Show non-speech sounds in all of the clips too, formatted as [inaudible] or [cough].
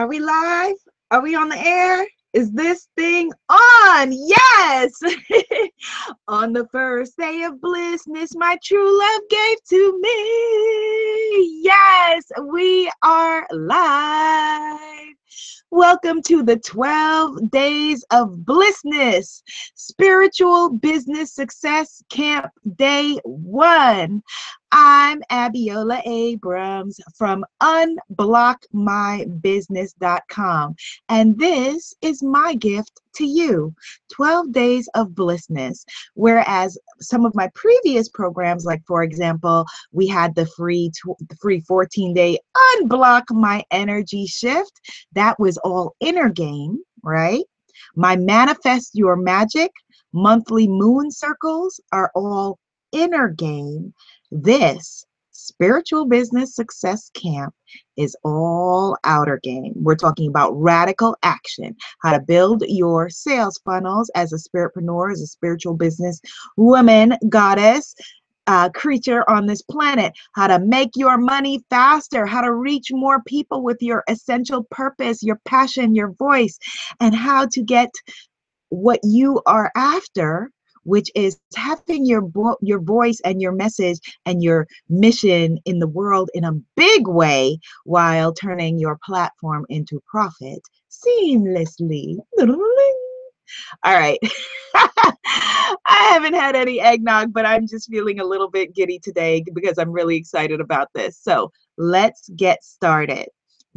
Are we live? Are we on the air? Is this thing on? Yes! [laughs] on the first day of blissness, my true love gave to me. Yes, we are live. Welcome to the 12 Days of Blissness Spiritual Business Success Camp Day One. I'm Abiola Abrams from unblockmybusiness.com, and this is my gift to you. 12 days of blissness. Whereas some of my previous programs like for example we had the free the free 14 day unblock my energy shift. That was all inner game right? My manifest your magic monthly moon circles are all inner game. This spiritual business success camp is all outer game. We're talking about radical action, how to build your sales funnels as a spiritpreneur, as a spiritual business woman, goddess, uh, creature on this planet, how to make your money faster, how to reach more people with your essential purpose, your passion, your voice, and how to get what you are after which is having your vo- your voice and your message and your mission in the world in a big way while turning your platform into profit seamlessly. All right. [laughs] I haven't had any eggnog, but I'm just feeling a little bit giddy today because I'm really excited about this. So let's get started.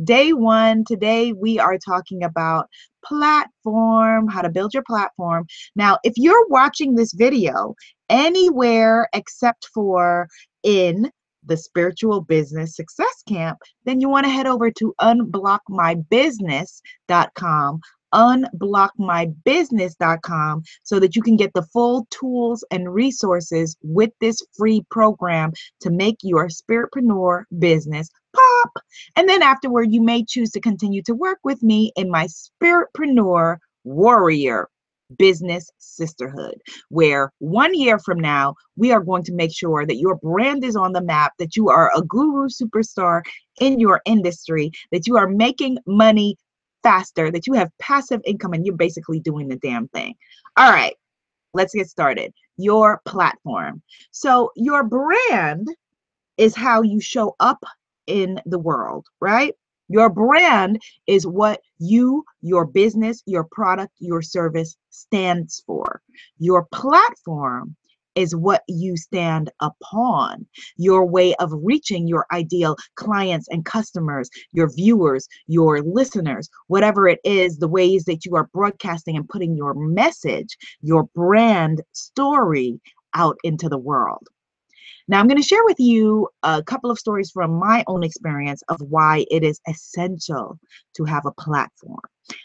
Day one, today we are talking about platform, how to build your platform. Now, if you're watching this video anywhere except for in the spiritual business success camp, then you want to head over to unblockmybusiness.com unblockmybusiness.com so that you can get the full tools and resources with this free program to make your spiritpreneur business pop. And then afterward, you may choose to continue to work with me in my spiritpreneur warrior business sisterhood, where one year from now, we are going to make sure that your brand is on the map, that you are a guru superstar in your industry, that you are making money faster, that you have passive income and you're basically doing the damn thing. All right, let's get started. Your platform. So, your brand is how you show up in the world, right? Your brand is what you, your business, your product, your service stands for. Your platform is what you stand upon, your way of reaching your ideal clients and customers, your viewers, your listeners, whatever it is, the ways that you are broadcasting and putting your message, your brand story out into the world. Now, I'm going to share with you a couple of stories from my own experience of why it is essential to have a platform.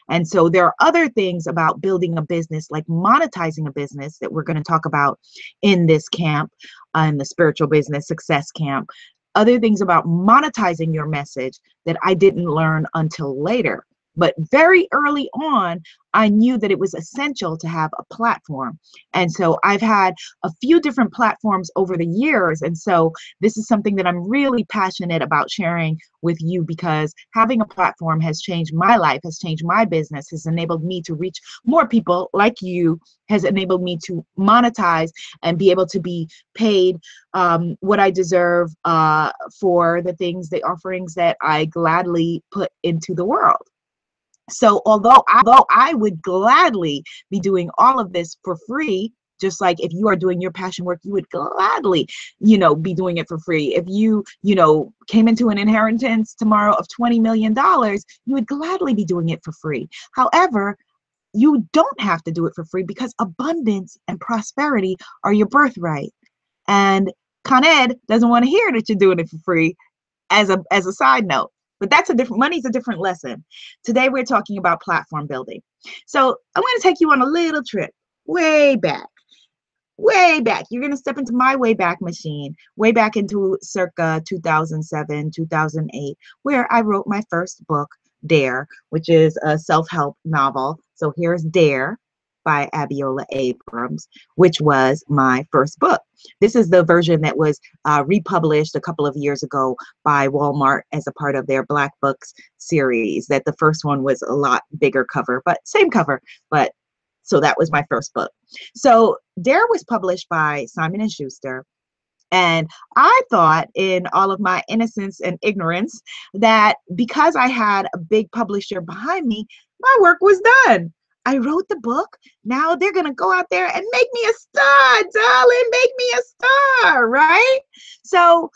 And so there are other things about building a business, like monetizing a business, that we're going to talk about in this camp, uh, in the spiritual business success camp. Other things about monetizing your message that I didn't learn until later. But very early on, I knew that it was essential to have a platform. And so I've had a few different platforms over the years. And so this is something that I'm really passionate about sharing with you because having a platform has changed my life, has changed my business, has enabled me to reach more people like you, has enabled me to monetize and be able to be paid um, what I deserve uh, for the things, the offerings that I gladly put into the world. So although although I would gladly be doing all of this for free, just like if you are doing your passion work you would gladly you know be doing it for free. If you you know came into an inheritance tomorrow of 20 million dollars you would gladly be doing it for free. However you don't have to do it for free because abundance and prosperity are your birthright. And con ed doesn't want to hear that you're doing it for free as a as a side note but that's a different money's a different lesson. Today we're talking about platform building. So I'm going to take you on a little trip way back. Way back. You're going to step into my way back machine, way back into circa 2007, 2008, where I wrote my first book, Dare, which is a self help novel. So here's Dare by Abiola Abrams, which was my first book. This is the version that was uh, republished a couple of years ago by Walmart as a part of their Black Books series. That the first one was a lot bigger cover, but same cover, but so that was my first book. So Dare was published by Simon and Schuster. And I thought, in all of my innocence and ignorance, that because I had a big publisher behind me, my work was done. I wrote the book. Now they're going to go out there and make me a star, darling. Make me a star, right? So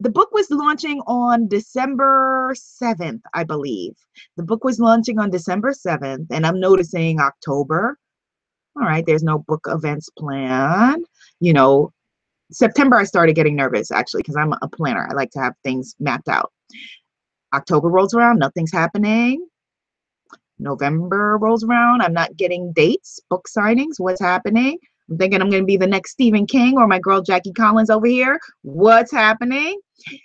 the book was launching on December 7th, I believe. The book was launching on December 7th, and I'm noticing October. All right, there's no book events planned. You know, September, I started getting nervous actually because I'm a planner. I like to have things mapped out. October rolls around, nothing's happening. November rolls around, I'm not getting dates, book signings, what's happening? I'm thinking I'm going to be the next Stephen King or my girl Jackie Collins over here. What's happening?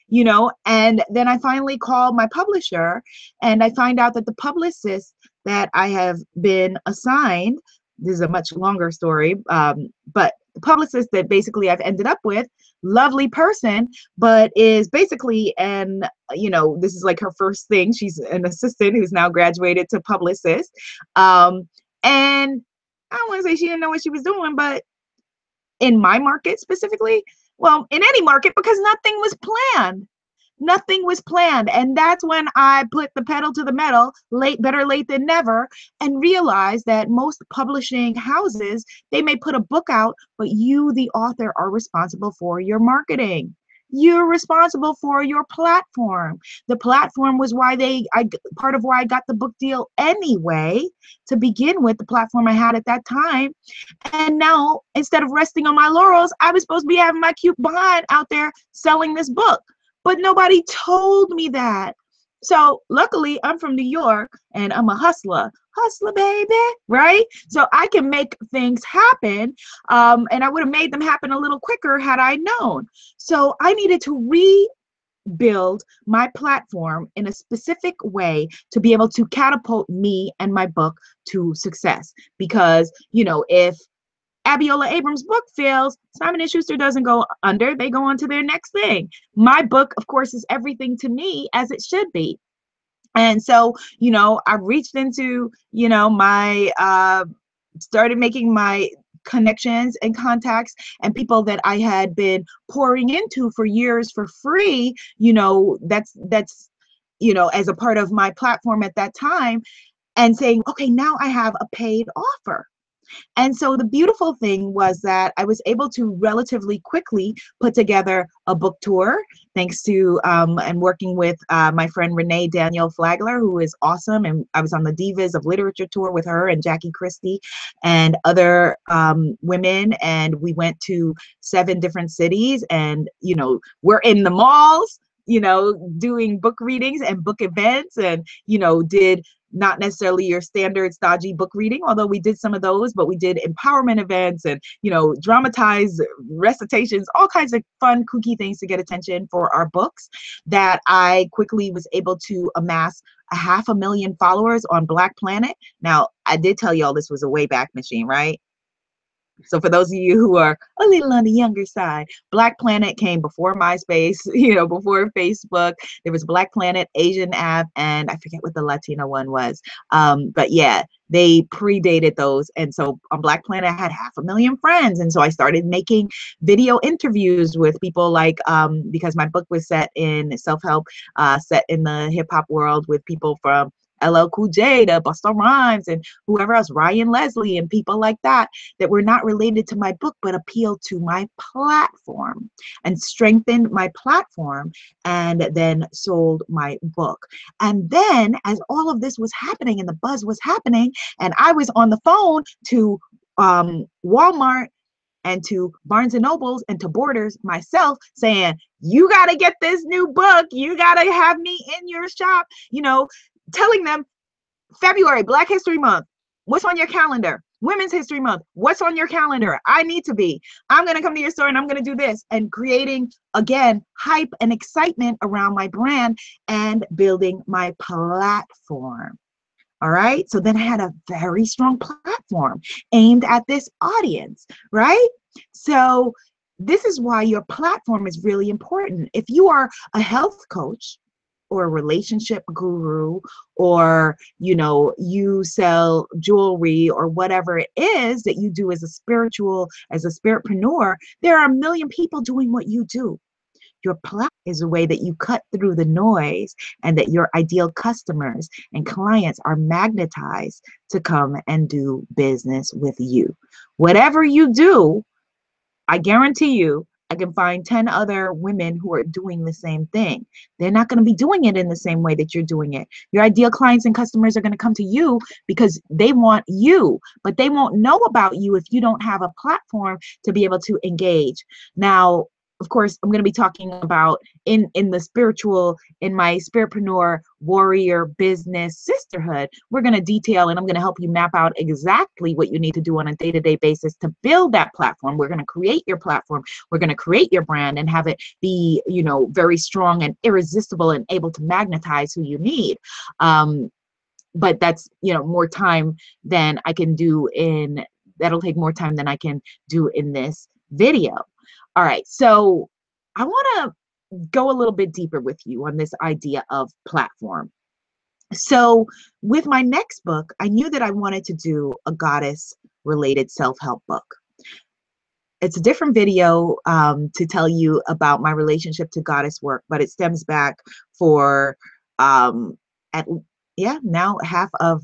You know, and then I finally called my publisher and I find out that the publicist that I have been assigned, this is a much longer story, um, but the publicist that basically I've ended up with, lovely person, but is basically an, you know, this is like her first thing. She's an assistant who's now graduated to publicist. Um, and I don't want to say she didn't know what she was doing, but in my market specifically, well, in any market, because nothing was planned. Nothing was planned. And that's when I put the pedal to the metal, late, better late than never, and realized that most publishing houses, they may put a book out, but you, the author, are responsible for your marketing. You're responsible for your platform. The platform was why they i part of why i got the book deal anyway to begin with the platform i had at that time. And now instead of resting on my laurels i was supposed to be having my cute behind out there selling this book but nobody told me that. So luckily i'm from new york and i'm a hustler. Hustler baby right? So i can make things happen um, and i would have made them happen a little quicker had i known. So i needed to rebuild my platform in a specific way to be able to catapult me and my book to success. Because you know if Abiola Abrams' book fails, Simon and Schuster doesn't go under. They go on to their next thing. My book, of course, is everything to me as it should be and so you know i reached into you know my uh started making my connections and contacts and people that i had been pouring into for years for free you know that's that's you know as a part of my platform at that time and saying okay now i have a paid offer and so the beautiful thing was that I was able to relatively quickly put together a book tour, thanks to um, and working with uh, my friend Renee Daniel Flagler, who is awesome. And I was on the Divas of Literature tour with her and Jackie Christie and other um, women. And we went to seven different cities and, you know, we're in the malls you know, doing book readings and book events and, you know, did not necessarily your standard stodgy book reading, although we did some of those, but we did empowerment events and, you know, dramatized recitations, all kinds of fun, kooky things to get attention for our books that I quickly was able to amass a half a million followers on Black Planet. Now, I did tell you all this was a way back machine, right? So for those of you who are a little on the younger side, Black Planet came before MySpace, [laughs] you know, before Facebook. There was Black Planet, AsianAve, and I forget what the Latino one was. Um, but yeah, they predated those. And so on Black Planet, I had half a million friends. And so I started making video interviews with people like, um, because my book was set in self help, uh, set in the hip hop world with people from LL Cool J to Busta Rhymes and whoever else, Ryan Leslie and people like that, that were not related to my book, but appealed to my platform and strengthened my platform and then sold my book. And then as all of this was happening and the buzz was happening, and I was on the phone to um, Walmart and to Barnes and Nobles and to Borders myself saying, You got to get this new book. You got to have me in your shop. You know, telling them February, Black History Month, what's on your calendar? Women's History Month, what's on your calendar? I need to be. I'm going to come to your store and I'm going to do this. And creating, again, hype and excitement around my brand and building my platform. All right. So then I had a very strong platform aimed at this audience, right? So this is why your platform is really important. If you are a health coach, or a relationship guru or you know you sell jewelry or whatever it is that you do as a spiritual as a spiritpreneur there are a million people doing what you do your platform is a way that you cut through the noise and that your ideal customers and clients are magnetized to come and do business with you. Whatever you do, I guarantee you, I can find 10 other women who are doing the same thing. They're not going to be doing it in the same way that you're doing it. Your ideal clients and customers are going to come to you because they want you, but they won't know about you if you don't have a platform to be able to engage. Now, of course i'm going to be talking about in in the spiritual in my spiritpreneur warrior business sisterhood. We're going to detail and i'm going to help you map out exactly what you need to do on a day-to-day basis to build that platform. We're going to create your platform. We're going to create your brand and have it be you know very strong and irresistible and able to magnetize who you need. Um, but that's you know more time than i can do in that'll take more time than i can do in this video all right, so I want to go a little bit deeper with you on this idea of platform. So, with my next book, I knew that I wanted to do a goddess related self help book. It's a different video um, to tell you about my relationship to goddess work, but it stems back for um, at yeah now half of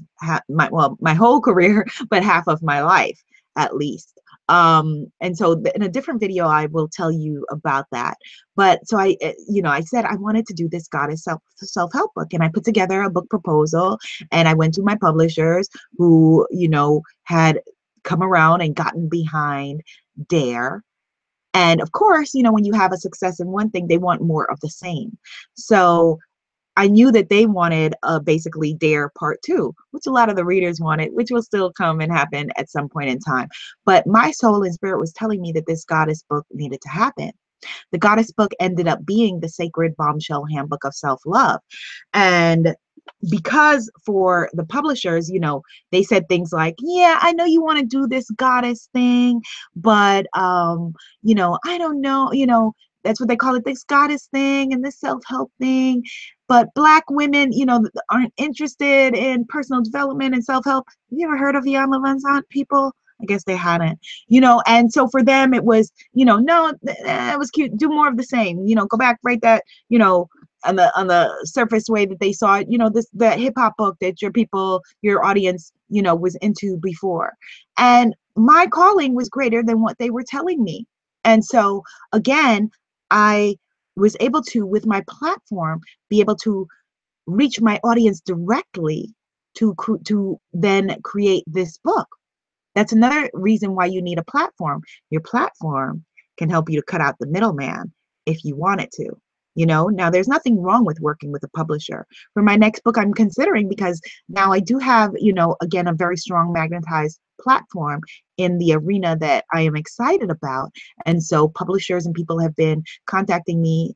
my well my whole [laughs] career, but half of my life at least um and so in a different video i will tell you about that. But so i eh, you know i said i wanted to do this goddess self self-help book and i put together a book proposal and i went to my publishers who you know had come around and gotten behind dare. And of course you know when you have a success in one thing they want more of the same. So I knew that they wanted a basically Dare Part Two, which a lot of the readers wanted, which will still come and happen at some point in time. But my soul and spirit was telling me that this goddess book needed to happen. The goddess book ended up being the sacred bombshell handbook of self love. And because for the publishers, you know, they said things like, "Yeah, I know you want to do this goddess thing, but um, you know, I don't know, you know, that's what they call it, this goddess thing and this self-help thing but black women you know aren't interested in personal development and self-help you ever heard of Iyanla Vanzant people I guess they hadn't, you know, and so for them it was, you know, no, that was cute. Do more of the same, you know, go back, write that, you know, on the on the surface way that they saw it, you know, this that hip hop book that your people, your audience, you know, was into before. And my calling was greater than what they were telling me. And so again, I was able to, with my platform, be able to reach my audience directly to to then create this book. That's another reason why you need a platform. Your platform can help you to cut out the middleman if you want it to. You know, now there's nothing wrong with working with a publisher. For my next book, I'm considering because now I do have, you know, again, a very strong magnetized platform in the arena that I am excited about. And so publishers and people have been contacting me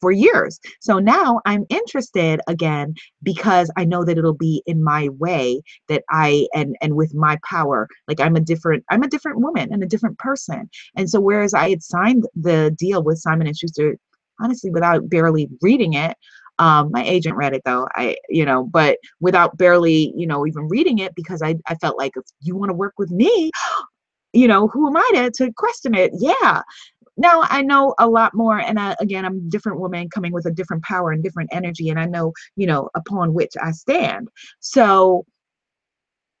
for years. So now I'm interested again because I know that it'll be in my way that I and and with my power. Like I'm a different I'm a different woman and a different person. And so whereas I had signed the deal with Simon and Schuster honestly without barely reading it, um, my agent read it though. I, you know, but without barely, you know, even reading it because I, I felt like if you want to work with me, you know, who am I to, to question it? Yeah. Now I know a lot more, and I, again, I'm a different woman coming with a different power and different energy, and I know, you know, upon which I stand. So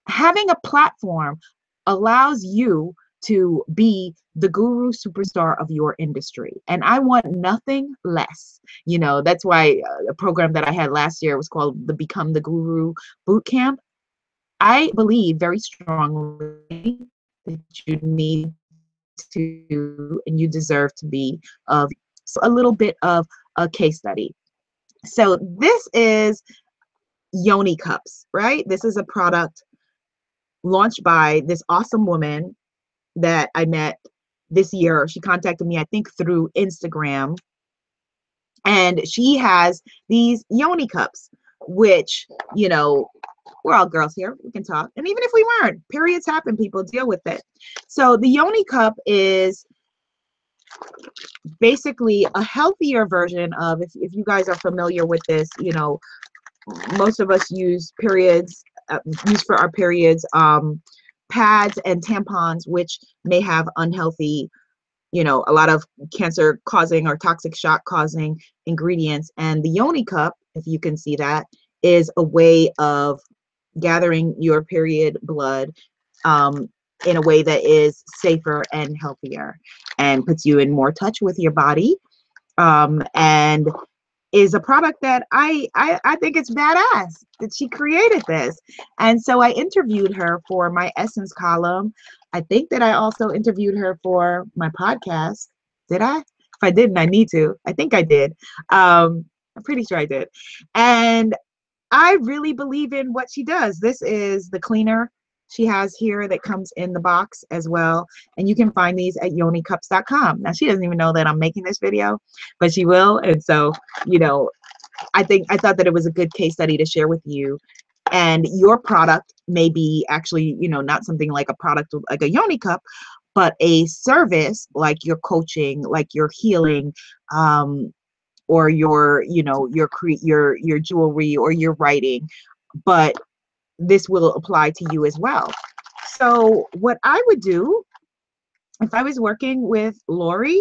having a platform allows you to be the guru superstar of your industry. And I want nothing less. You know, that's why uh, a program that I had last year was called the Become the Guru Boot Camp. I believe very strongly that you need to and you deserve to be of a little bit of a case study. So this is Yoni Cups, right? This is a product launched by this awesome woman that I met this year. She contacted me, I think, through Instagram. And she has these yoni cups, which, you know, we're all girls here. We can talk. And even if we weren't, periods happen, people deal with it. So the Yoni cup is basically a healthier version of if, if you guys are familiar with this, you know, most of us use periods, uh, use for our periods, um, pads and tampons, which may have unhealthy you know, a lot of cancer causing or toxic shock causing ingredients. And the Yoni cup, if you can see that, is a way of gathering your period blood um, in a way that is safer and healthier and puts you in more touch with your body um, and is a product that I, I I think it's badass that she created this. And so I interviewed her for my Essence column. I think that I also interviewed her for my podcast. Did I? If I didn't, I need to. I think I did. Um, I'm pretty sure I did. And I really believe in what she does. This is the cleaner she has here that comes in the box as well. And you can find these at yonicups.com. Now, she doesn't even know that I'm making this video, but she will. And so, you know, I think I thought that it was a good case study to share with you. And your product may be actually, you know, not something like a product like a Yoni cup, but a service like your coaching, like your healing, um, or your, you know, your cre- your your jewelry or your writing. But this will apply to you as well. So what I would do if I was working with Lori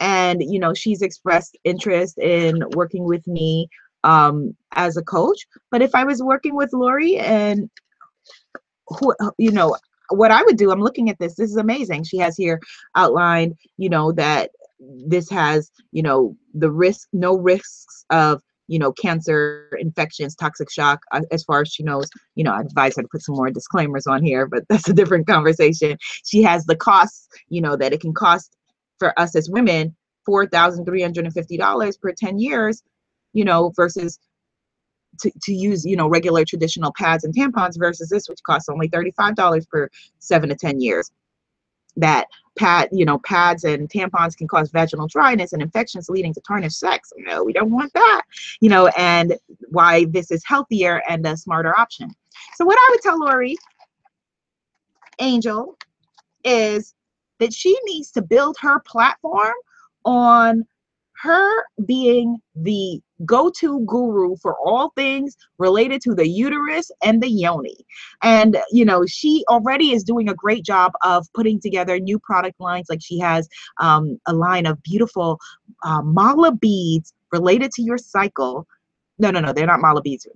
and you know she's expressed interest in working with me um, as a coach, but if I was working with Lori and who you know what I would do, I'm looking at this. This is amazing. She has here outlined, you know, that this has, you know, the risk, no risks of you know, cancer, infections, toxic shock, uh, as far as she knows. You know, I advise her to put some more disclaimers on here, but [laughs] that's a different conversation. She has the costs, you know, that it can cost for us as women $4,350 per 10 years, you know, versus to, to use, you know, regular traditional pads and tampons versus this, which costs only $35 per seven to 10 years that pad, you know, pads and tampons can cause vaginal dryness and infections leading to tarnished sex. No, we don't want that, you know, and why this is healthier and a smarter option. So what I would tell Lori Angel is that she needs to build her platform on her being the go-to guru for all things related to the uterus and the yoni. And you know she already is doing a great job of putting together new product lines. Like she has um, a line of beautiful uh, mala beads related to your cycle. No no no they're not mala beads.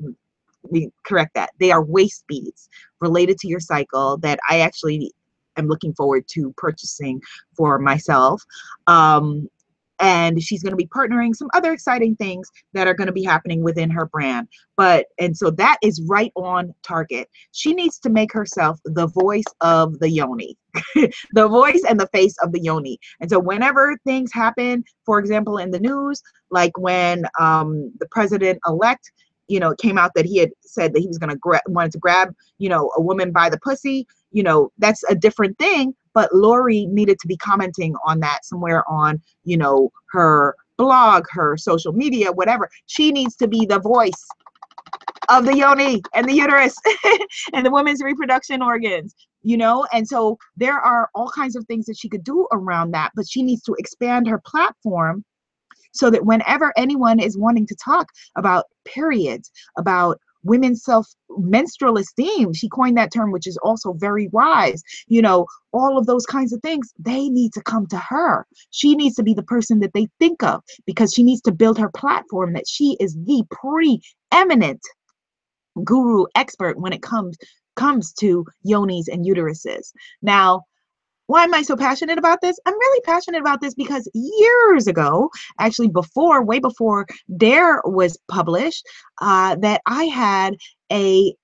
We correct that. They are waist beads related to your cycle that i actually am looking forward to purchasing for myself. Um, and she's going to be partnering some other exciting things that are going to be happening within her brand but and so that is right on target she needs to make herself the voice of the yoni [laughs] the voice and the face of the yoni and so whenever things happen for example in the news like when um, the president elect you know, it came out that he had said that he was going to gra- wanted to grab, you know, a woman by the pussy. You know, that's a different thing but Lori needed to be commenting on that somewhere on, you know, her blog, her social media, whatever. She needs to be the voice of the yoni and the uterus [laughs] and the women's reproduction organs you know and so there are all kinds of things that she could do around that but she needs to expand her platform so that whenever anyone is wanting to talk about periods about women's self menstrual esteem she coined that term which is also very wise you know all of those kinds of things they need to come to her. She needs to be the person that they think of because she needs to build her platform that she is the preeminent guru expert when it comes comes to yonis and uteruses. Now why am I so passionate about this? I'm really passionate about this because years ago, actually before, way before Dare was published, uh, that I had a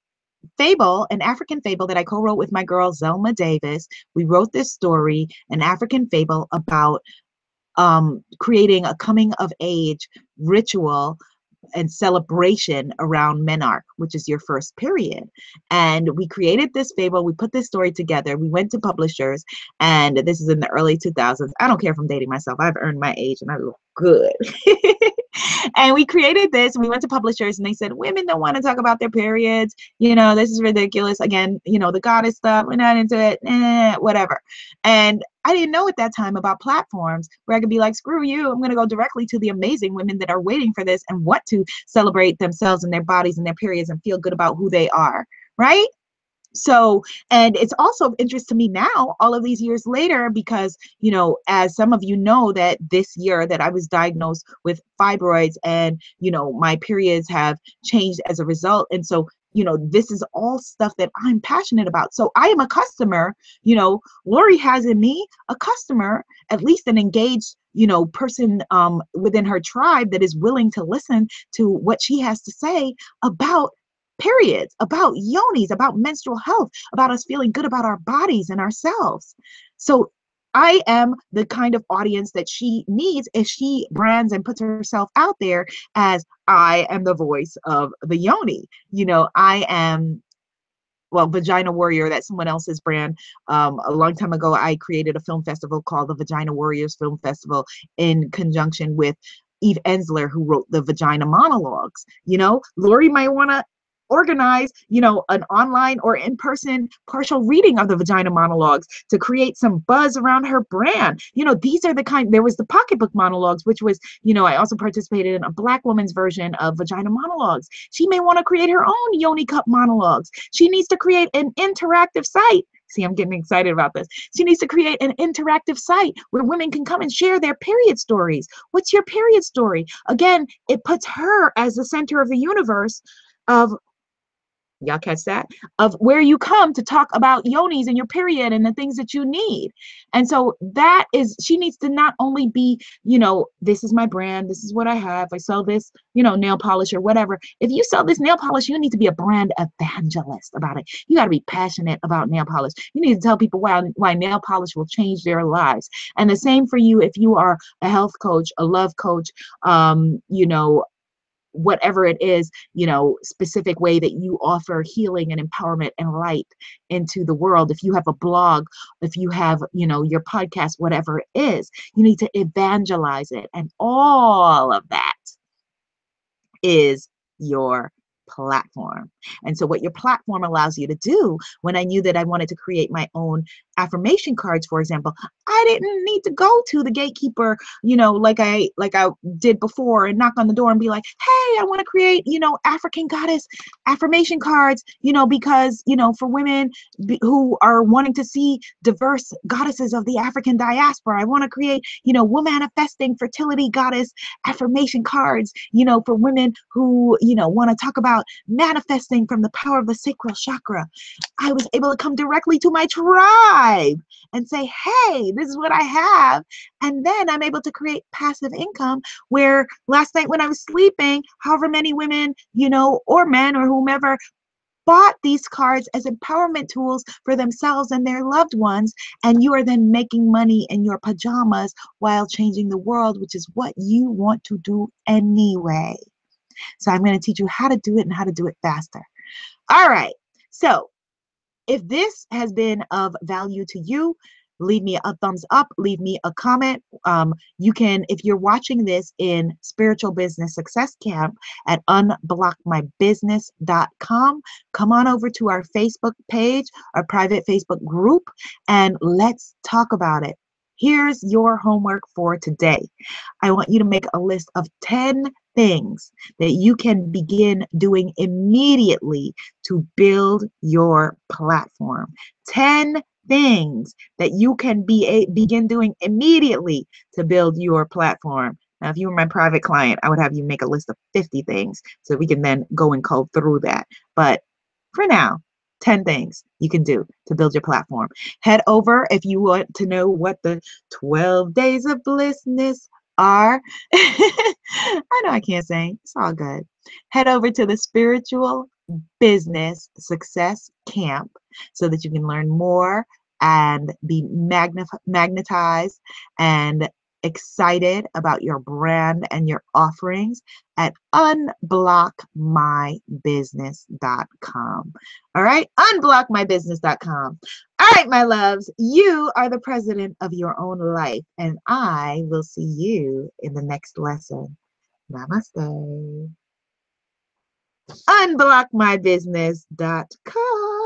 fable, an African fable that I co wrote with my girl Zelma Davis. We wrote this story, an African fable about um, creating a coming of age ritual and celebration around Menarche, which is your first period. And we created this fable. We put this story together. We went to publishers, and this is in the early 2000s. I don't care if I'm dating myself. I've earned my age and I look good. [laughs] and we created this we went to publishers and they said women don't want to talk about their periods you know this is ridiculous again you know the goddess stuff we're not into it eh, whatever and i didn't know at that time about platforms where i could be like screw you i'm going to go directly to the amazing women that are waiting for this and want to celebrate themselves and their bodies and their periods and feel good about who they are right? So and it's also of interest to me now all of these years later because you know as some of you know that this year that i was diagnosed with fibroids and you know my periods have changed as a result. And so you know this is all stuff that i'm passionate about so i am a customer you know lori has in me a customer at least an engaged you know person um, within her tribe that is willing to listen to what she has to say about periods, about yonis, about menstrual health, about us feeling good about our bodies and ourselves. So I am the kind of audience that she needs if she brands and puts herself out there as I am the voice of the yoni. You know, I am well, Vagina Warrior, that's someone else's brand. Um, a long time ago, I created a film festival called the Vagina Warriors Film Festival in conjunction with Eve Ensler, who wrote the Vagina Monologues. You know, Lori might want to organize, you know, an online or in-person partial reading of the vagina monologues to create some buzz around her brand. You know, these are the kind there was the pocketbook monologues, which was, you know, I also participated in a black woman's version of vagina monologues. She may want to create her own Yoni Cup monologues. She needs to create an interactive site See, I'm getting excited about this. She needs to create an interactive site where women can come and share their period stories. What's your period story? Again, it puts her as the center of the universe of Y'all catch that? Of where you come to talk about yonis and your period and the things that you need. And so that is, she needs to not only be, you know, this is my brand, this is what I have, I sell this, you know, nail polish or whatever. If you sell this nail polish, you need to be a brand evangelist about it. You got to be passionate about nail polish. You need to tell people why, why nail polish will change their lives. And the same for you if you are a health coach, a love coach, um, you know, whatever it is, you know, specific way that you offer healing and empowerment and light into the world. If you have a blog, if you have, you know, your podcast, whatever it is, you need to evangelize it. And all of that is your platform. And so, what your platform allows you to do, when I knew that I wanted to create my own affirmation cards, for example, I didn't need to go to the gatekeeper, you know, like I like I did before, and knock on the door and be like, "Hey, I want to create, you know, African goddess affirmation cards," you know, because you know, for women who are wanting to see diverse goddesses of the African diaspora, I want to create, you know, woman manifesting fertility goddess affirmation cards, you know, for women who, you know, want to talk about manifesting from the power of the sacral chakra. I was able to come directly to my tribe and say, hey, this is what I have. And then I'm able to create passive income where last night when I was sleeping, however many women, you know, or men or whomever bought these cards as empowerment tools for themselves and their loved ones, and you are then making money in your pajamas while changing the world, which is what you want to do anyway. So I'm going to teach you how to do it and how to do it faster. All right. So if this has been of value to you, leave me a thumbs up, leave me a comment. Um, you can, if you're watching this in Spiritual Business Success Camp at unblockmybusiness.com, come on over to our Facebook page, our private Facebook group, and let's talk about it. Here's your homework for today. I want you to make a list of 10 things that you can begin doing immediately to build your platform. 10 things that you can be a, begin doing immediately to build your platform. Now, if you were my private client, I would have you make a list of 50 things so we can then go and code through that. But for now, 10 things you can do to build your platform. Head over if you want to know what the 12 days of blissness are. [laughs] I know I can't sing. It's all good. Head over to the Spiritual Business Success Camp so that you can learn more and be magnetized and excited about your brand and your offerings at unblockmybusiness.com. All right, unblockmybusiness.com. All right, my loves, you are the president of your own life, and I will see you in the next lesson. Namaste. Unblockmybusiness.com.